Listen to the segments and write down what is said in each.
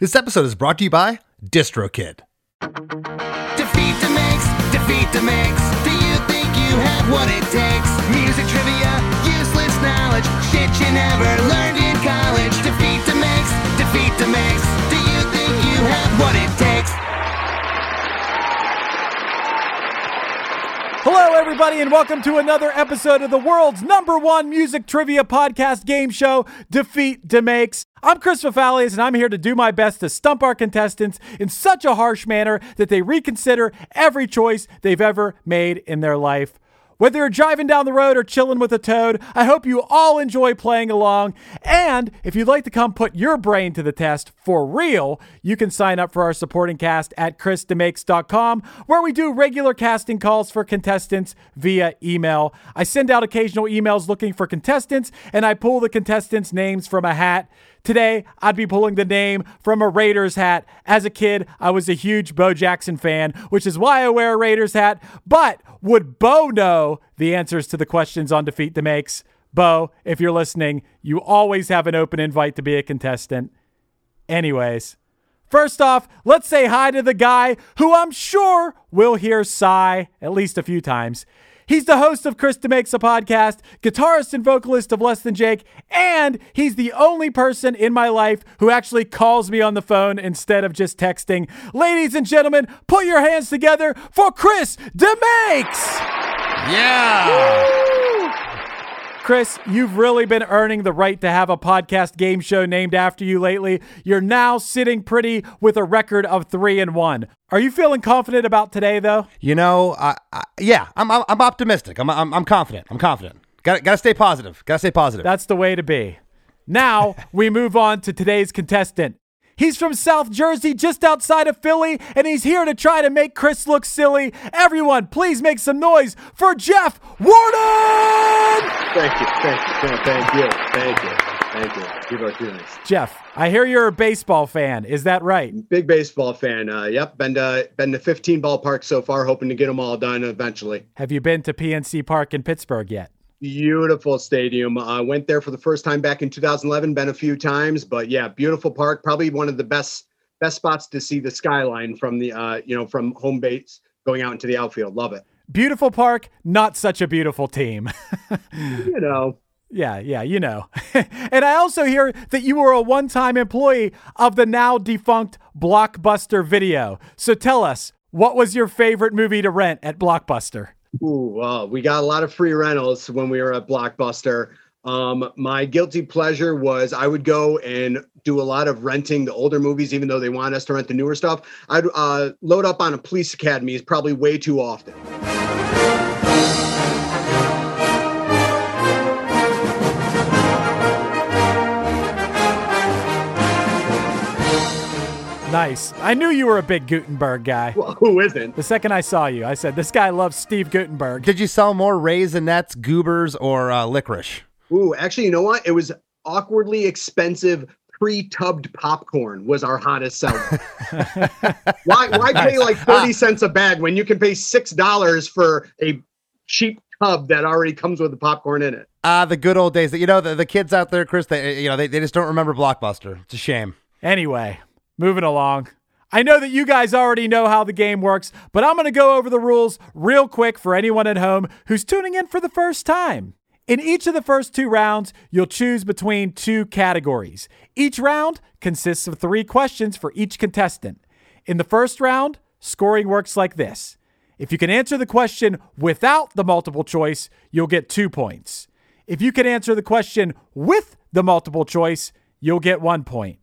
This episode is brought to you by DistroKid. Defeat DeMakes, defeat DeMakes. Do you think you have what it takes? Music trivia, useless knowledge, shit you never learned in college. Defeat DeMakes, defeat DeMakes. Do you think you have what it takes? Hello, everybody, and welcome to another episode of the world's number one music trivia podcast game show, Defeat Demakes. I'm Chris Fafalius, and I'm here to do my best to stump our contestants in such a harsh manner that they reconsider every choice they've ever made in their life. Whether you're driving down the road or chilling with a toad, I hope you all enjoy playing along. And if you'd like to come put your brain to the test for real, you can sign up for our supporting cast at chrisdemakes.com, where we do regular casting calls for contestants via email. I send out occasional emails looking for contestants, and I pull the contestants' names from a hat. Today, I'd be pulling the name from a Raiders hat. As a kid, I was a huge Bo Jackson fan, which is why I wear a Raiders hat. But would Bo know the answers to the questions on Defeat DeMakes? Bo, if you're listening, you always have an open invite to be a contestant. Anyways, first off, let's say hi to the guy who I'm sure will hear sigh at least a few times. He's the host of Chris Makes a podcast, guitarist and vocalist of Less Than Jake, and he's the only person in my life who actually calls me on the phone instead of just texting. Ladies and gentlemen, put your hands together for Chris DeMakes! Yeah! Chris, you've really been earning the right to have a podcast game show named after you lately. You're now sitting pretty with a record of three and one. Are you feeling confident about today, though? You know, I, I, yeah, I'm, I'm, I'm optimistic. I'm, I'm, I'm confident. I'm confident. Got, got to stay positive. Got to stay positive. That's the way to be. Now we move on to today's contestant. He's from South Jersey, just outside of Philly, and he's here to try to make Chris look silly. Everyone, please make some noise for Jeff Warden! Thank you, thank you, thank you, thank you, thank you. People are too nice. Jeff, I hear you're a baseball fan. Is that right? Big baseball fan. Uh, yep, been to been to 15 ballparks so far, hoping to get them all done eventually. Have you been to PNC Park in Pittsburgh yet? Beautiful stadium. I uh, went there for the first time back in 2011. Been a few times, but yeah, beautiful park. Probably one of the best best spots to see the skyline from the uh, you know from home base going out into the outfield. Love it. Beautiful park, not such a beautiful team. you know. Yeah, yeah, you know. and I also hear that you were a one time employee of the now defunct Blockbuster Video. So tell us, what was your favorite movie to rent at Blockbuster? Ooh, uh, we got a lot of free rentals when we were at Blockbuster. Um, my guilty pleasure was I would go and do a lot of renting the older movies, even though they want us to rent the newer stuff. I'd uh, load up on a Police Academy is probably way too often. Nice. I knew you were a big Guttenberg guy. Well, who isn't? The second I saw you, I said, this guy loves Steve Guttenberg. Did you sell more Raisinets, Goobers, or uh, licorice? Ooh, actually, you know what? It was awkwardly expensive pre-tubbed popcorn was our hottest seller. why why pay like 30 cents a bag when you can pay six dollars for a cheap tub that already comes with the popcorn in it? Ah, uh, the good old days. That You know, the, the kids out there, Chris, they you know, they, they just don't remember Blockbuster. It's a shame. Anyway, moving along. I know that you guys already know how the game works, but I'm going to go over the rules real quick for anyone at home who's tuning in for the first time. In each of the first two rounds, you'll choose between two categories. Each round consists of three questions for each contestant. In the first round, scoring works like this if you can answer the question without the multiple choice, you'll get two points. If you can answer the question with the multiple choice, you'll get one point.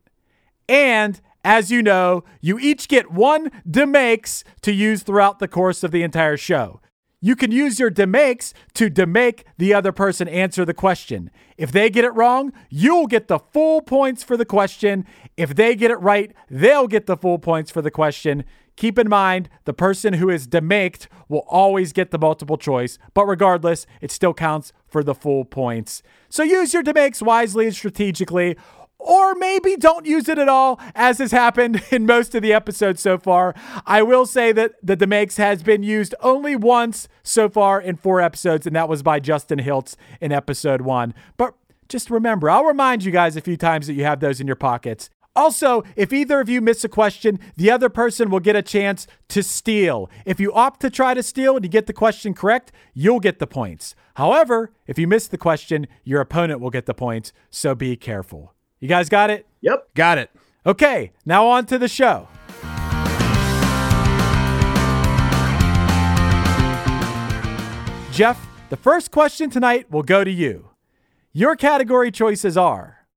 And as you know, you each get one demakes to use throughout the course of the entire show. You can use your demakes to demake the other person answer the question. If they get it wrong, you'll get the full points for the question. If they get it right, they'll get the full points for the question. Keep in mind, the person who is demaked will always get the multiple choice, but regardless, it still counts for the full points. So use your demakes wisely and strategically or maybe don't use it at all, as has happened in most of the episodes so far. I will say that the Demakes has been used only once so far in four episodes, and that was by Justin Hiltz in episode one. But just remember, I'll remind you guys a few times that you have those in your pockets. Also, if either of you miss a question, the other person will get a chance to steal. If you opt to try to steal and you get the question correct, you'll get the points. However, if you miss the question, your opponent will get the points, so be careful. You guys got it? Yep. Got it. Okay, now on to the show. Jeff, the first question tonight will go to you. Your category choices are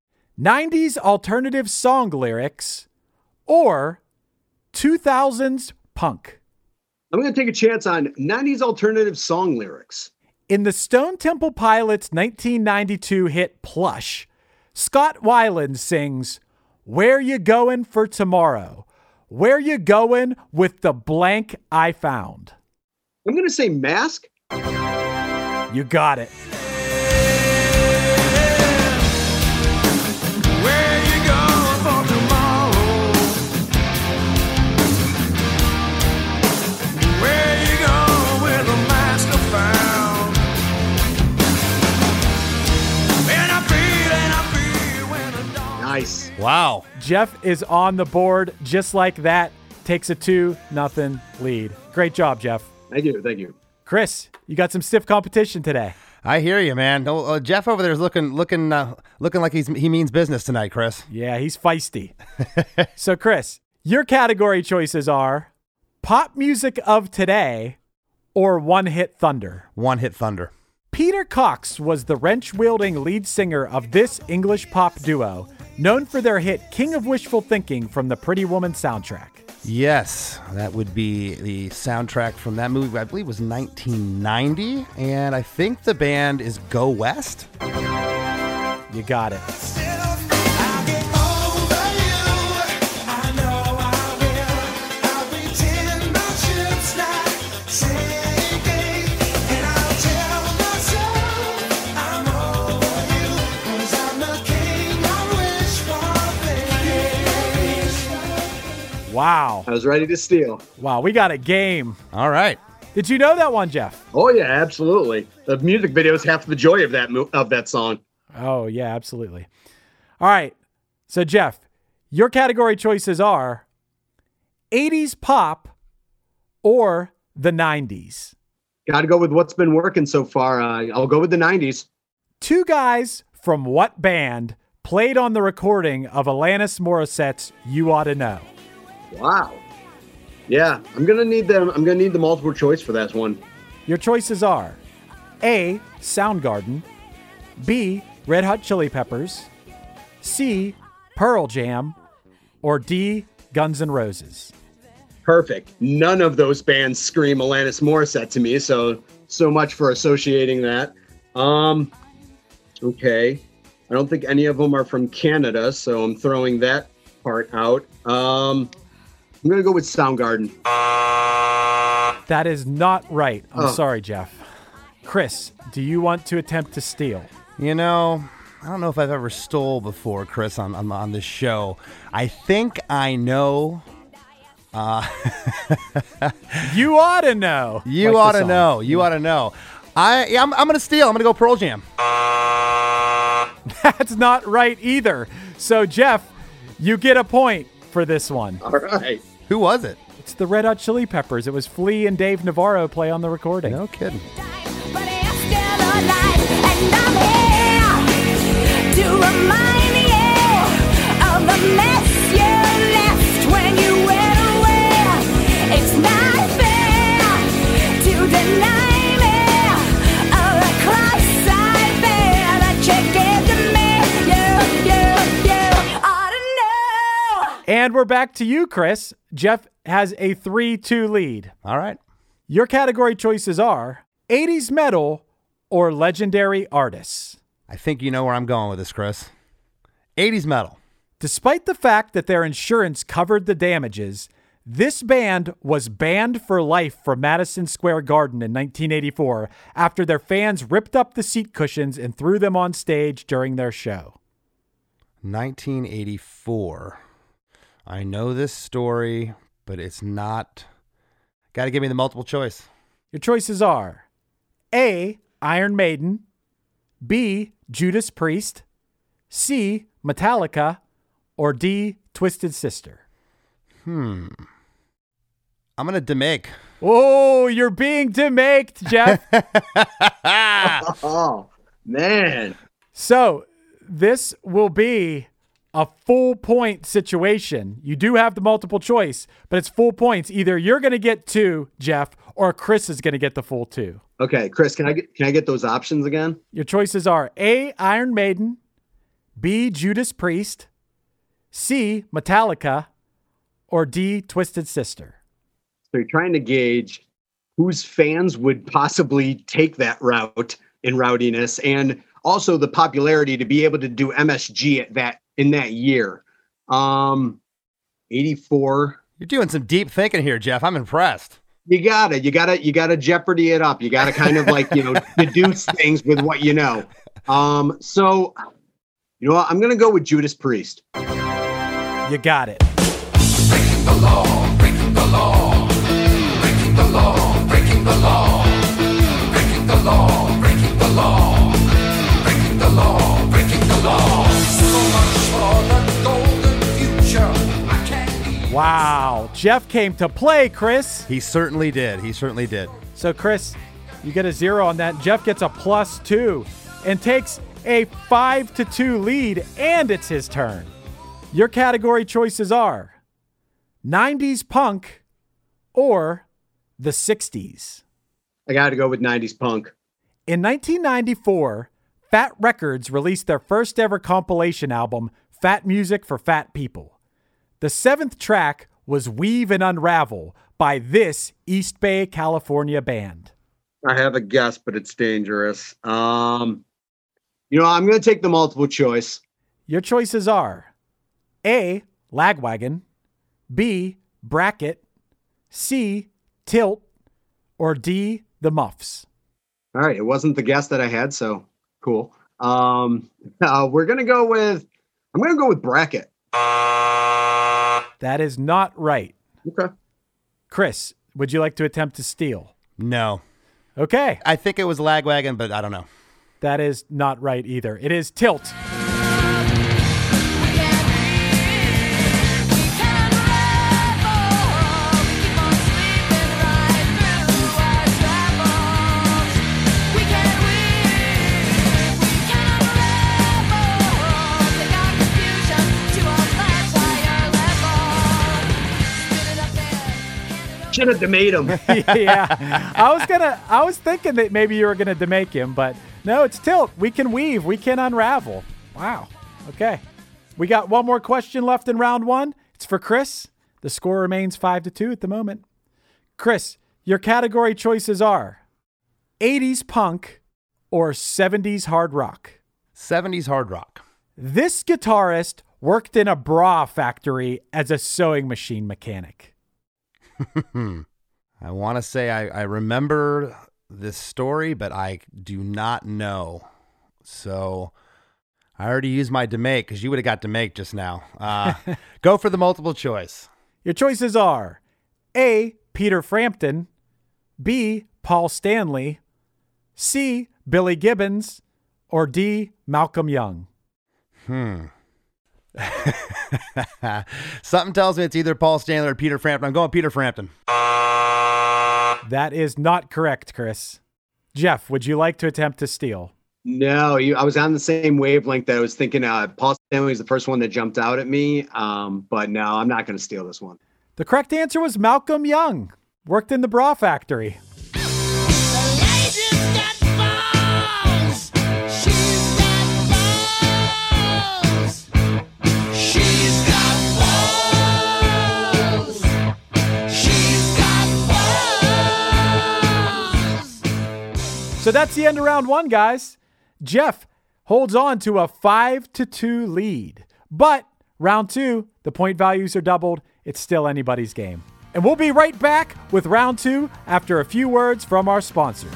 90s alternative song lyrics or 2000s punk. I'm going to take a chance on 90s alternative song lyrics. In the Stone Temple Pilots 1992 hit Plush, Scott Weiland sings, Where You Going for Tomorrow? Where You Going with the Blank I Found? I'm going to say mask. You got it. Wow. Jeff is on the board just like that. Takes a 2 nothing lead. Great job, Jeff. Thank you. Thank you. Chris, you got some stiff competition today. I hear you, man. Oh, uh, Jeff over there is looking, looking, uh, looking like he's he means business tonight, Chris. Yeah, he's feisty. so, Chris, your category choices are pop music of today or one hit thunder. One hit thunder. Peter Cox was the wrench wielding lead singer of this English pop duo, known for their hit King of Wishful Thinking from the Pretty Woman soundtrack. Yes, that would be the soundtrack from that movie. I believe was 1990, and I think the band is Go West. You got it. Wow. I was ready to steal. Wow, we got a game. All right. Did you know that one, Jeff? Oh yeah, absolutely. The music video is half the joy of that mo- of that song. Oh, yeah, absolutely. All right. So, Jeff, your category choices are 80s pop or the 90s. Got to go with what's been working so far. Uh, I'll go with the 90s. Two guys from what band played on the recording of Alanis Morissette's You Ought to Know? Wow. Yeah, I'm gonna need them. I'm gonna need the multiple choice for that one. Your choices are A. Soundgarden, B. Red Hot Chili Peppers, C. Pearl Jam, or D. Guns N' Roses. Perfect. None of those bands scream Alanis Morissette to me, so so much for associating that. Um, okay. I don't think any of them are from Canada, so I'm throwing that part out. Um, I'm gonna go with Soundgarden. That is not right. I'm Oh. sorry, Jeff. Chris, do you want to attempt to steal? You know, I don't know if I've ever stole before, Chris, on on, on this show. I think I know. Uh, you ought to know. You Like ought to know. You ought to know. I yeah, I'm, I'm gonna steal. I'm gonna go Pearl Jam. That's not right either. So, Jeff, you get a point for this one. All right. Who was it? It's the Red Hot Chili Peppers. It was Flea and Dave Navarro play on the recording. No kidding. But it's still alive, and I'm here to remind And we're back to you, Chris. Jeff has a 3 2 lead. All right. Your category choices are 80s metal or legendary artists. I think you know where I'm going with this, Chris. 80s metal. Despite the fact that their insurance covered the damages, this band was banned for life from Madison Square Garden in 1984 after their fans ripped up the seat cushions and threw them on stage during their show. 1984. I know this story, but it's not. Got to give me the multiple choice. Your choices are A. Iron Maiden, B. Judas Priest, C. Metallica, or D. Twisted Sister. Hmm. I'm gonna demake. Oh, you're being demaked, Jeff. Oh man. so this will be a full point situation. You do have the multiple choice, but it's full points. Either you're going to get two, Jeff, or Chris is going to get the full two. Okay, Chris, can I get can I get those options again? Your choices are A. Iron Maiden, B. Judas Priest, C. Metallica, or D. Twisted Sister. So you're trying to gauge whose fans would possibly take that route in rowdiness and also the popularity to be able to do MSG at that in that year. Um 84. You're doing some deep thinking here, Jeff. I'm impressed. You gotta, you gotta, you gotta jeopardy it up. You gotta kind of like, you know, deduce things with what you know. Um, so you know what? I'm gonna go with Judas Priest. You got it. Wow. Jeff came to play, Chris. He certainly did. He certainly did. So, Chris, you get a zero on that. Jeff gets a plus two and takes a five to two lead, and it's his turn. Your category choices are 90s punk or the 60s. I gotta go with 90s punk. In 1994, Fat Wreck Chords released their first ever compilation album, Fat Music for Fat People. The seventh track was Weave and Unravel by this East Bay, California band. I have a guess, but it's dangerous. Um, you know, I'm going to take the multiple choice. Your choices are A. Lagwagon, B. Bracket, C. Tilt, or D. The Muffs. All right, it wasn't the guess that I had, so cool. Um, uh, we're going to go with. I'm going to go with bracket. That is not right. Okay. Chris, would you like to attempt to steal? No. Okay, I think it was Lagwagon, but I don't know. that is not right either. It is Tilt. Should have demade him. yeah, I was gonna. I was thinking that maybe you were gonna demake him, but no, it's tilt. We can weave. We can unravel. Wow. Okay. We got one more question left in round one. It's for Chris. The score remains five to two at the moment. Chris, your category choices are 80s punk or 70s hard rock. 70s hard rock. This guitarist worked in a bra factory as a sewing machine mechanic. I want to say I, I remember this story, but I do not know. So I already used my demake because you would have got demake just now. Uh, go for the multiple choice. Your choices are A. Peter Frampton, B. Paul Stanley, C. Billy Gibbons, or D. Malcolm Young. Something tells me it's either Paul Stanley or Peter Frampton. I'm going Peter Frampton. That is not correct, Chris. Jeff, would you like to attempt to steal? no, you, I was on the same wavelength that I was thinking. Uh, Paul Stanley was the first one that jumped out at me. Um, but no, I'm not going to steal this one. The correct answer was Malcolm Young. Worked in the bra factory. So that's the end of round one, guys. Jeff holds on to a five to two lead. But round two, the point values are doubled. It's still anybody's game. And we'll be right back with round two after a few words from our sponsors.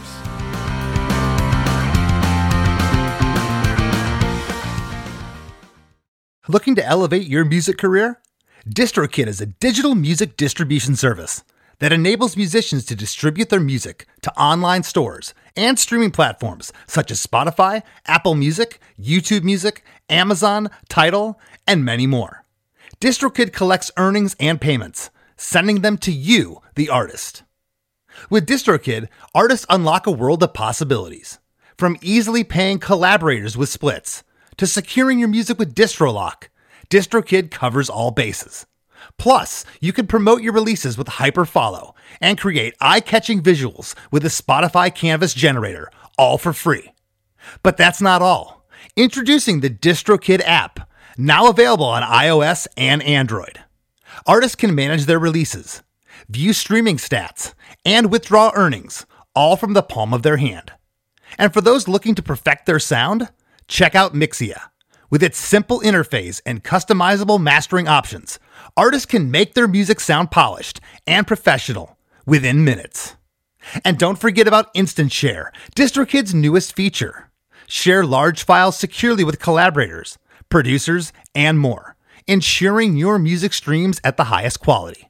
Looking to elevate your music career? DistroKid is a digital music distribution service that enables musicians to distribute their music to online stores and streaming platforms such as Spotify, Apple Music, YouTube Music, Amazon, Tidal, and many more. DistroKid collects earnings and payments, sending them to you, the artist. With DistroKid, artists unlock a world of possibilities. From easily paying collaborators with splits to securing your music with DistroLock, DistroKid covers all bases. Plus, you can promote your releases with Hyperfollow and create eye-catching visuals with the Spotify Canvas generator, all for free. But that's not all. Introducing the DistroKid app, now available on iOS and Android. Artists can manage their releases, view streaming stats, and withdraw earnings, all from the palm of their hand. And for those looking to perfect their sound, check out Mixea. With its simple interface and customizable mastering options, artists can make their music sound polished and professional within minutes. And don't forget about Instant Share, DistroKid's newest feature. Share large files securely with collaborators, producers, and more, ensuring your music streams at the highest quality.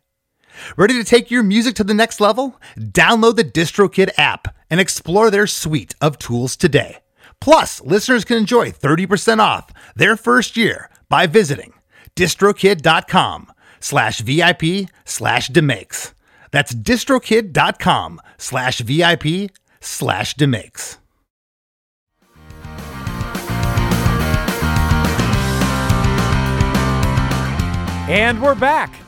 Ready to take your music to the next level? Download the DistroKid app and explore their suite of tools today. Plus, listeners can enjoy 30% off their first year by visiting distrokid.com slash VIP slash demakes. That's distrokid.com slash VIP slash demakes. And we're back.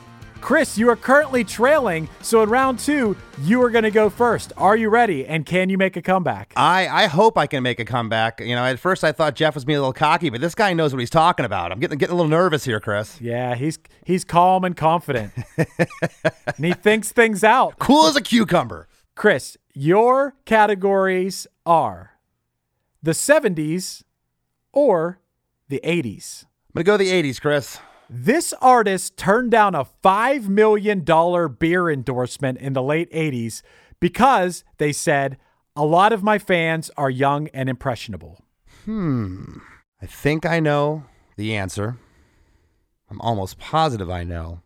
Chris, you are currently trailing, so in round two, you are going to go first. Are you ready? And can you make a comeback? I, I hope I can make a comeback. You know, at first I thought Jeff was being a little cocky, but this guy knows what he's talking about. I'm getting getting a little nervous here, Chris. Yeah, he's he's calm and confident, and he thinks things out. Cool as a cucumber. Chris, your categories are the 70s or the 80s. I'm gonna go the 80s, Chris. This artist turned down a $5 million beer endorsement in the late 80s because they said, a lot of my fans are young and impressionable. Hmm. I think I know the answer. I'm almost positive I know.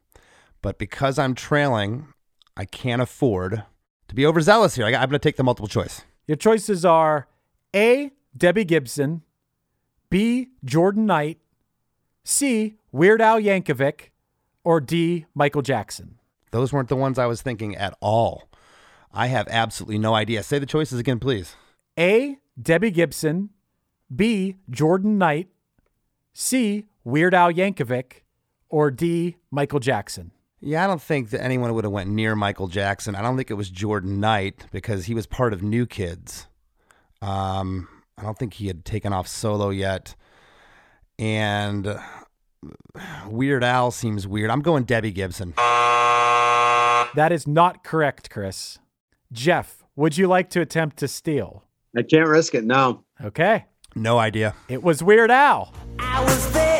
But because I'm trailing, I can't afford to be overzealous here. I, I'm going to take the multiple choice. Your choices are A. Debbie Gibson, B. Jordan Knight, C. Weird Al Yankovic, or D. Michael Jackson. Those weren't the ones I was thinking at all. I have absolutely no idea. Say the choices again, please. A. Debbie Gibson, B. Jordan Knight, C. Weird Al Yankovic, or D. Michael Jackson. Yeah, I don't think that anyone would have went near Michael Jackson. I don't think it was Jordan Knight because he was part of New Kids. Um, I don't think he had taken off solo yet. And Weird Al seems weird. I'm going Debbie Gibson. That is not correct, Chris. Jeff, would you like to attempt to steal? I can't risk it. No. Okay. No idea. It was Weird Al. I was there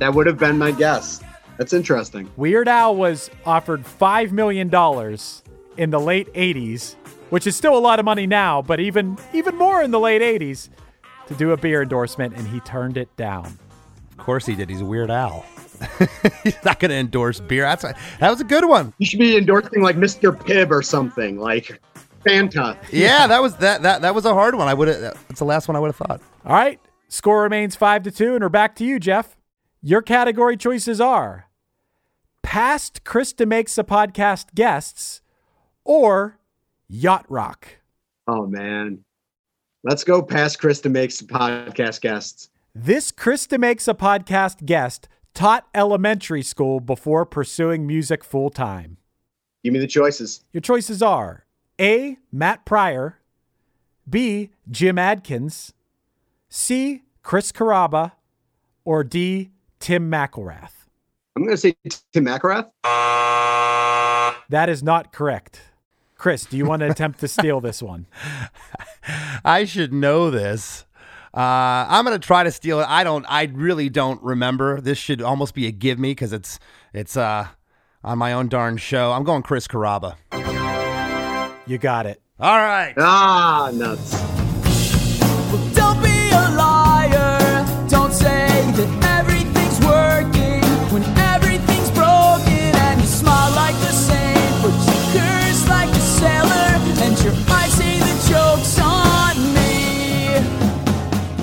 That would have been my guess. That's interesting. Weird Al was offered $5 million in the late 80s, which is still a lot of money now, but even even more in the late 80s to do a beer endorsement, and he turned it down. Of course he did. He's a Weird Al. He's not going to endorse beer. That's a, that was a good one. You should be endorsing like Mr. Pibb or something, like Fanta. Yeah, that was that that that was a hard one. I would have. That's the last one I would have thought. All right, score remains 5 to 2, and we're back to you, Jeff. Your category choices are past Chris DeMakes a Podcast guests or Yacht Rock. Oh man. Let's go past Chris DeMakes podcast guests. This Chris DeMakes a Podcast guest taught elementary school before pursuing music full time. Give me the choices. Your choices are A. Matt Pryor, B. Jim Adkins, C. Chris Carrabba, or D. Tim McIlrath. I'm gonna say Tim McIlrath. That is not correct. Chris, do you want to attempt to steal this one? I should know this. Uh, I'm gonna try to steal it. I don't. I really don't remember. This should almost be a give me because it's it's uh on my own darn show. I'm going Chris Carrabba. You got it. All right. Ah, nuts.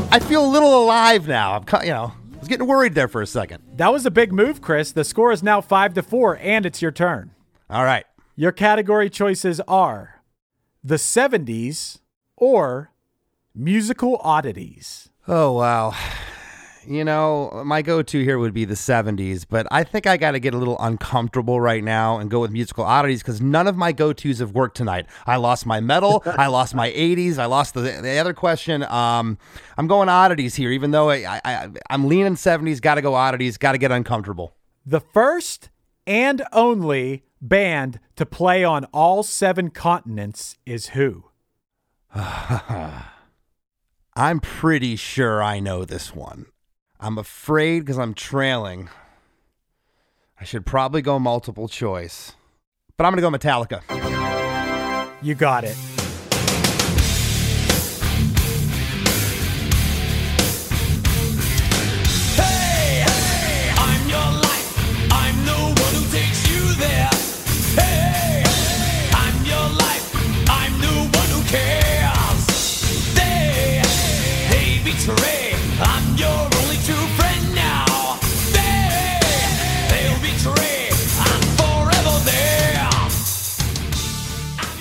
I feel a little alive now. I'm you know I was getting worried there for a second. That was a big move, Chris. The score is now five to four, and it's your turn. All right. Your category choices are the 70s or musical oddities. Oh wow. You know, my go-to here would be the 70s, but I think I got to get a little uncomfortable right now and go with musical oddities because none of my go-tos have worked tonight. I lost my metal, I lost my 80s, I lost the, the other question. Um, I'm going oddities here, even though I, I, I'm leaning 70s. Got to go oddities. Got to get uncomfortable. The first and only band to play on all seven continents is who? I'm pretty sure I know this one. I'm afraid because I'm trailing. I should probably go multiple choice, but I'm going to go Metallica. You got it.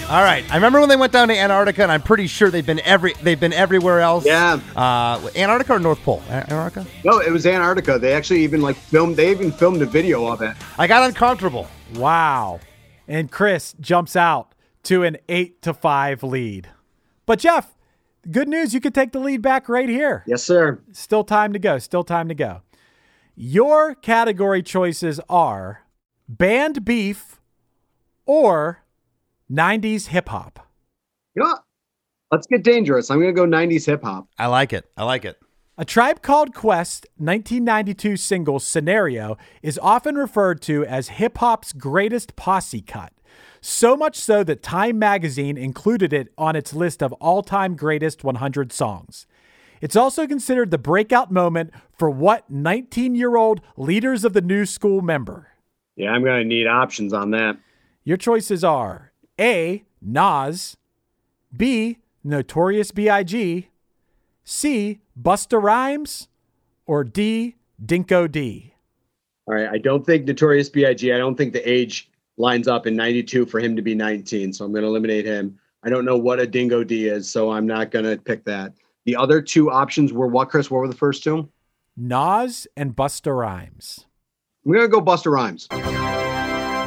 All right. I remember when they went down to Antarctica, and I'm pretty sure they've been every they've been everywhere else. Yeah. Uh, Antarctica or North Pole? A- Antarctica. No, it was Antarctica. They actually even like filmed. They even filmed a video of it. I got uncomfortable. Wow. And Chris jumps out to an eight to five lead. But Jeff, good news. You could take the lead back right here. Yes, sir. Still time to go. Still time to go. Your category choices are banned beef or 90s hip hop. You know what? Let's get dangerous. I'm gonna go 90s hip hop. I like it. I like it. A Tribe Called Quest 1992 single Scenario is often referred to as hip hop's greatest posse cut. So much so that Time magazine included it on its list of all time greatest 100 songs. It's also considered the breakout moment for what 19 year old Leaders of the New School member? Yeah, I'm gonna need options on that. Your choices are A. Nas, B. Notorious B.I.G., C. Busta Rhymes, or D. Dinco D. All right. I don't think Notorious B.I.G. I don't think the age lines up in 92 for him to be 19. So I'm gonna eliminate him. I don't know what a Dinco D is, so I'm not gonna pick that. The other two options were what, Chris? What were the first two? Nas and Busta Rhymes. I'm gonna go Busta Rhymes.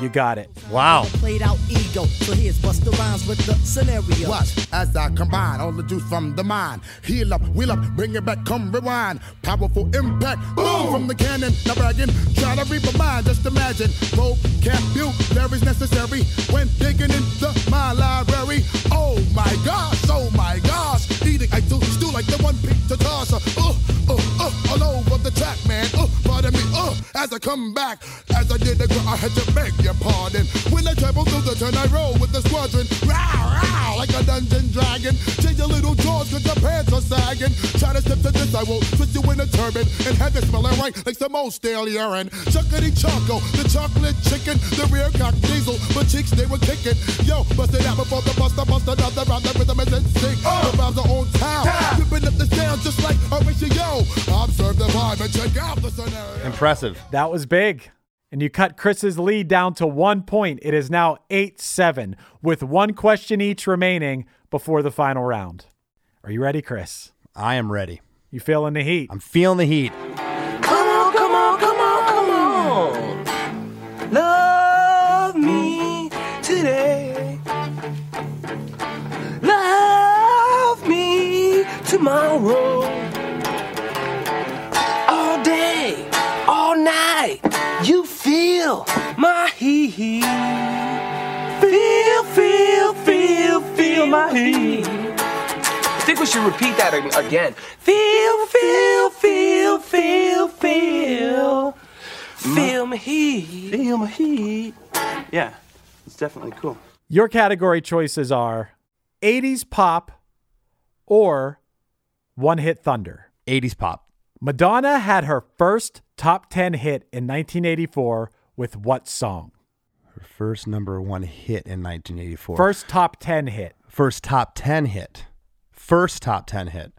You got it. Wow. Played out ego, so here's Busta Rhymes with the scenario. Watch as I combine all the juice from the mind. Heal up, wheel up, bring it back, come rewind. Powerful impact, boom from the cannon. Now bragging, try to reap a mind. Just imagine, vocabulary is necessary when digging into my library. Oh my gosh, oh my gosh, eating I do stew like the one picked to toss. Uh, uh, uh, all Uh, me, uh, as I come back, as I did the girl, I had to beg your pardon. When I travel through the turn, I roll with the squadron. Row, row, like a dungeon dragon. Change your cause your pants are sagging. Try to step to this, I will twist you in a turban and have it smelling right like some old stale urine. Chuckity choco, the chocolate chicken, the rear cock diesel, but cheeks they were kicking. Yo, bust it out before the buster, bust another round. The rhythm is in sync. The rhymes are on town, whipping up the sound just like Horatio. Observe the vibe and check out the scenario. Impressive. That was big. And you cut Chris's lead down to one point. It is now 8 7, with one question each remaining before the final round. Are you ready, Chris? I am ready. You feeling the heat? I'm feeling the heat. Come on, come on, come on, come on. Love me today. Love me tomorrow. All day, all night, you feel my heat. Feel, feel, feel, feel my heat. I think we should repeat that again. Feel, feel, feel, feel, feel. Feel my heat. Feel my heat. Yeah, it's definitely cool. Your category choices are 80s pop or one hit thunder. 80s pop. Madonna had her first top 10 hit in 1984 with what song? Her first number one hit in 1984. First top 10 hit. first top 10 hit. First top 10 hit.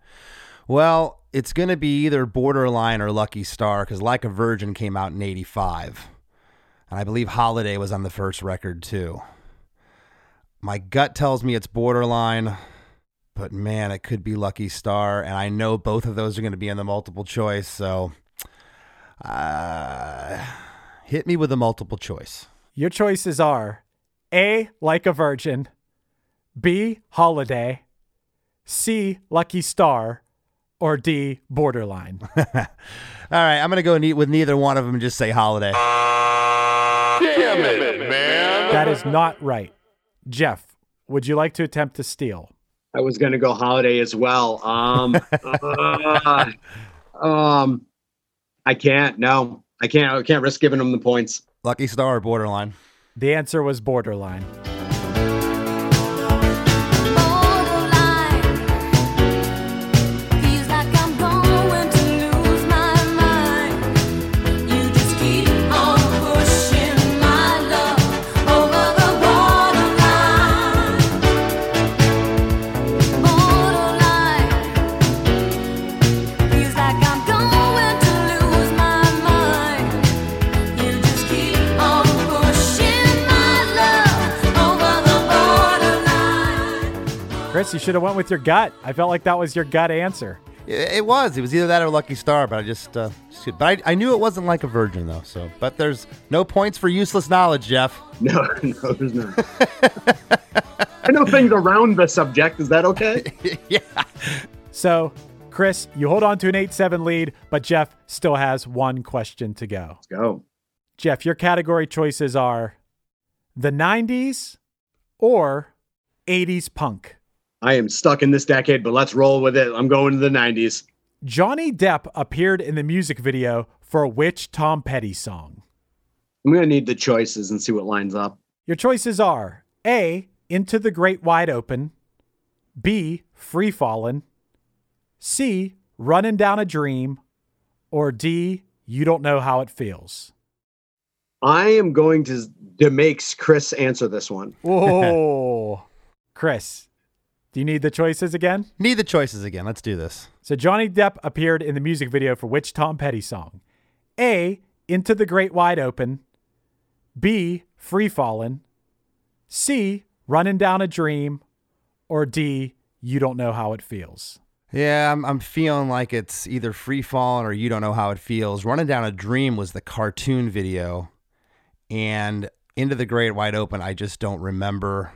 Well, it's going to be either Borderline or Lucky Star because Like a Virgin came out in 85. And I believe Holiday was on the first record too. My gut tells me it's Borderline, but man, it could be Lucky Star. And I know both of those are going to be in the multiple choice. So uh, hit me with a multiple choice. Your choices are A, Like a Virgin, B, Holiday, C, Lucky Star, or D, Borderline. All right, I'm going to go ne- with neither one of them and just say Holiday. Damn it, man. that is not right. Jeff, would you like to attempt to steal? I was gonna go holiday as well. Um, uh, um, I can't. No, I can't. I can't risk giving them the points. Lucky Star or Borderline? The answer was Borderline. Borderline Chris, you should have went with your gut. I felt like that was your gut answer. It, it was. It was either that or Lucky Star, but I just, uh, just- but I, I knew it wasn't like a virgin though. So, but there's no points for useless knowledge, Jeff. No, no, there's not. I know things around the subject. Is that okay? yeah. So, Chris, you hold on to an 8 7 lead, but Jeff still has one question to go. Let's go. Jeff, your category choices are the 90s or 80s punk. I am stuck in this decade, but let's roll with it. I'm going to the 90s. Johnny Depp appeared in the music video for which Tom Petty song? I'm gonna need the choices and see what lines up. Your choices are A, Into the Great Wide Open, B, Free Fallin', C, Running Down a Dream, or D, You Don't Know How It Feels. I am going to to make Chris answer this one. Whoa. Chris, do you need the choices again? Need the choices again. Let's do this. So Johnny Depp appeared in the music video for which Tom Petty song? A, Into the Great Wide Open, B, Free Fallin', C, Running Down a Dream, or D, You Don't Know How It Feels. Yeah, I'm, I'm feeling like it's either free falling or you don't know how it feels. Running Down a Dream was the cartoon video, and Into the Great Wide Open, I just don't remember.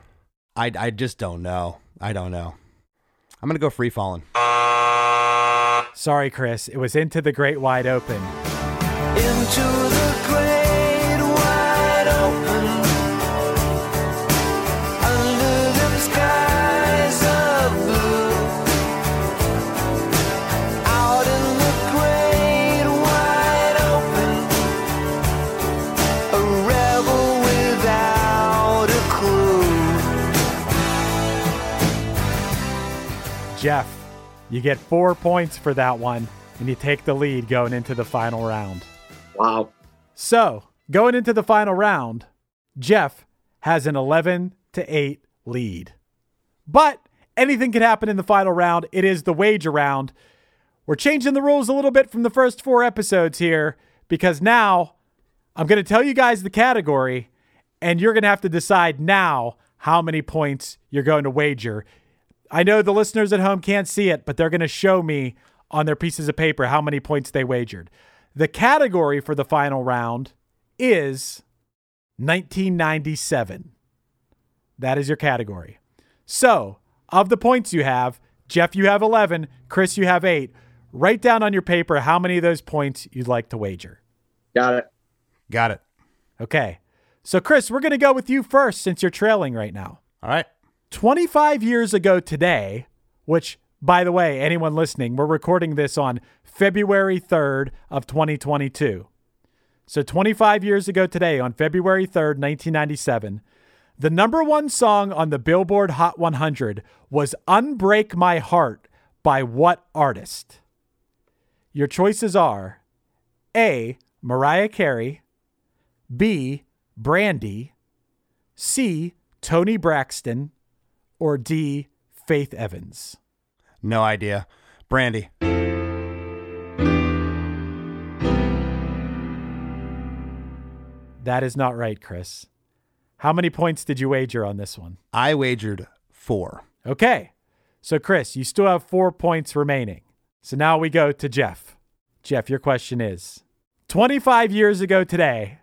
I, I just don't know. I don't know. I'm going to go free falling. Uh. Sorry, Chris, it was Into the Great Wide Open. Into the great Jeff, you get four points for that one, and you take the lead going into the final round. Wow. So, going into the final round, Jeff has an 11 to 8 lead. But anything can happen in the final round. It is the wager round. We're changing the rules a little bit from the first four episodes here because now I'm going to tell you guys the category, and you're going to have to decide now how many points you're going to wager. I know the listeners at home can't see it, but they're going to show me on their pieces of paper how many points they wagered. The category for the final round is 1997. That is your category. So, of the points you have, Jeff, you have 11, Chris, you have 8. Write down on your paper how many of those points you'd like to wager. Got it. Got it. Okay. So, Chris, we're going to go with you first since you're trailing right now. All right. 25 years ago today, which, by the way, anyone listening, we're recording this on February 3rd of 2022. So 25 years ago today, on February 3rd, 1997, the number one song on the Billboard Hot 100 was Unbreak My Heart by what artist? Your choices are A. Mariah Carey, B. Brandy, C. Toni Braxton, or D. Faith Evans? No idea. Brandy. That is not right, Chris. How many points did you wager on this one? I wagered four. Okay. So, Chris, you still have four points remaining. So now we go to Jeff. Jeff, your question is 25 years ago today,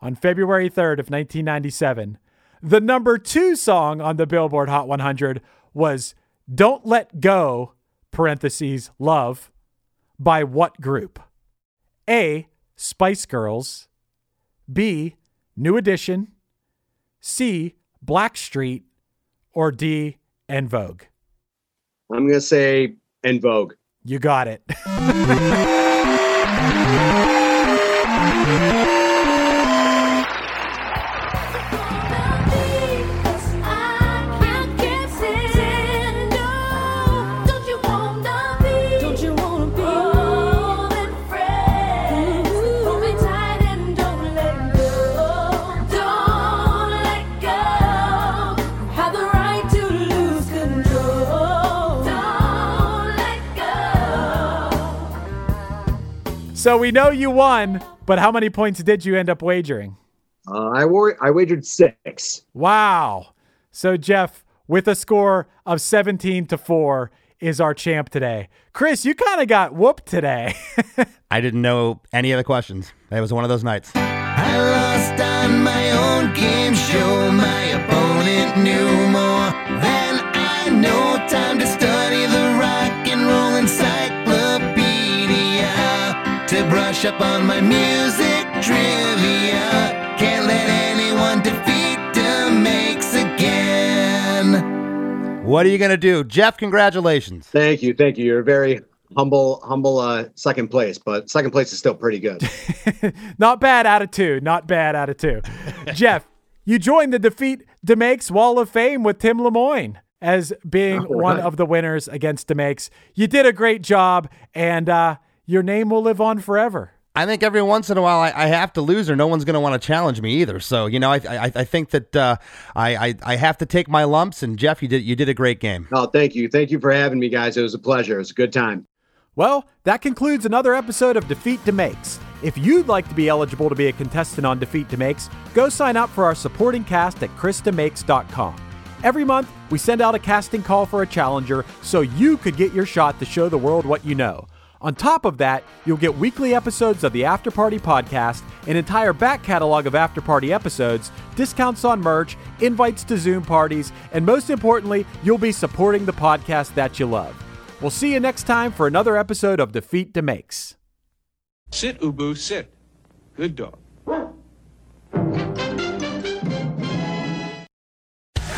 on February 3rd of 1997, the number two song on the Billboard Hot 100 was Don't Let Go, parentheses, love, by what group? A. Spice Girls, B. New Edition, C. Blackstreet, or D. En Vogue? I'm gonna say En Vogue. You got it. So we know you won, but how many points did you end up wagering? Uh, I wor- I wagered six. Wow. So Jeff, with a score of 17 to 4, is our champ today. Chris, you kind of got whooped today. I didn't know any of the questions. It was one of those nights. I lost on my own game show. My opponent knew more than I know. Time to study brush up on my music trivia. Can't let anyone defeat DeMakes again. What are you going to do? Jeff, congratulations. Thank you, thank you. You're a very humble, humble uh, second place, but second place is still pretty good. not bad out of two. Not bad out of two. Jeff, you joined the Defeat DeMakes Wall of Fame with Tim Lemoyne as being All one right. of the winners against DeMakes. You did a great job, and uh, your name will live on forever. I think every once in a while I, I have to lose, or no one's going to want to challenge me either. So you know, I I, I think that uh, I, I I have to take my lumps. And Jeff, you did you did a great game. oh, thank you, thank you for having me, guys. It was a pleasure. It was a good time. Well, that concludes another episode of Defeat DeMakes. If you'd like to be eligible to be a contestant on Defeat DeMakes, go sign up for our supporting cast at chrisdemakes.com. Every month, we send out a casting call for a challenger so you could get your shot to show the world what you know. On top of that, you'll get weekly episodes of the After Party podcast, an entire back catalog of After Party episodes, discounts on merch, invites to Zoom parties, and most importantly, you'll be supporting the podcast that you love. We'll see you next time for another episode of Defeat DeMakes. Sit, Ubu, sit. Good dog.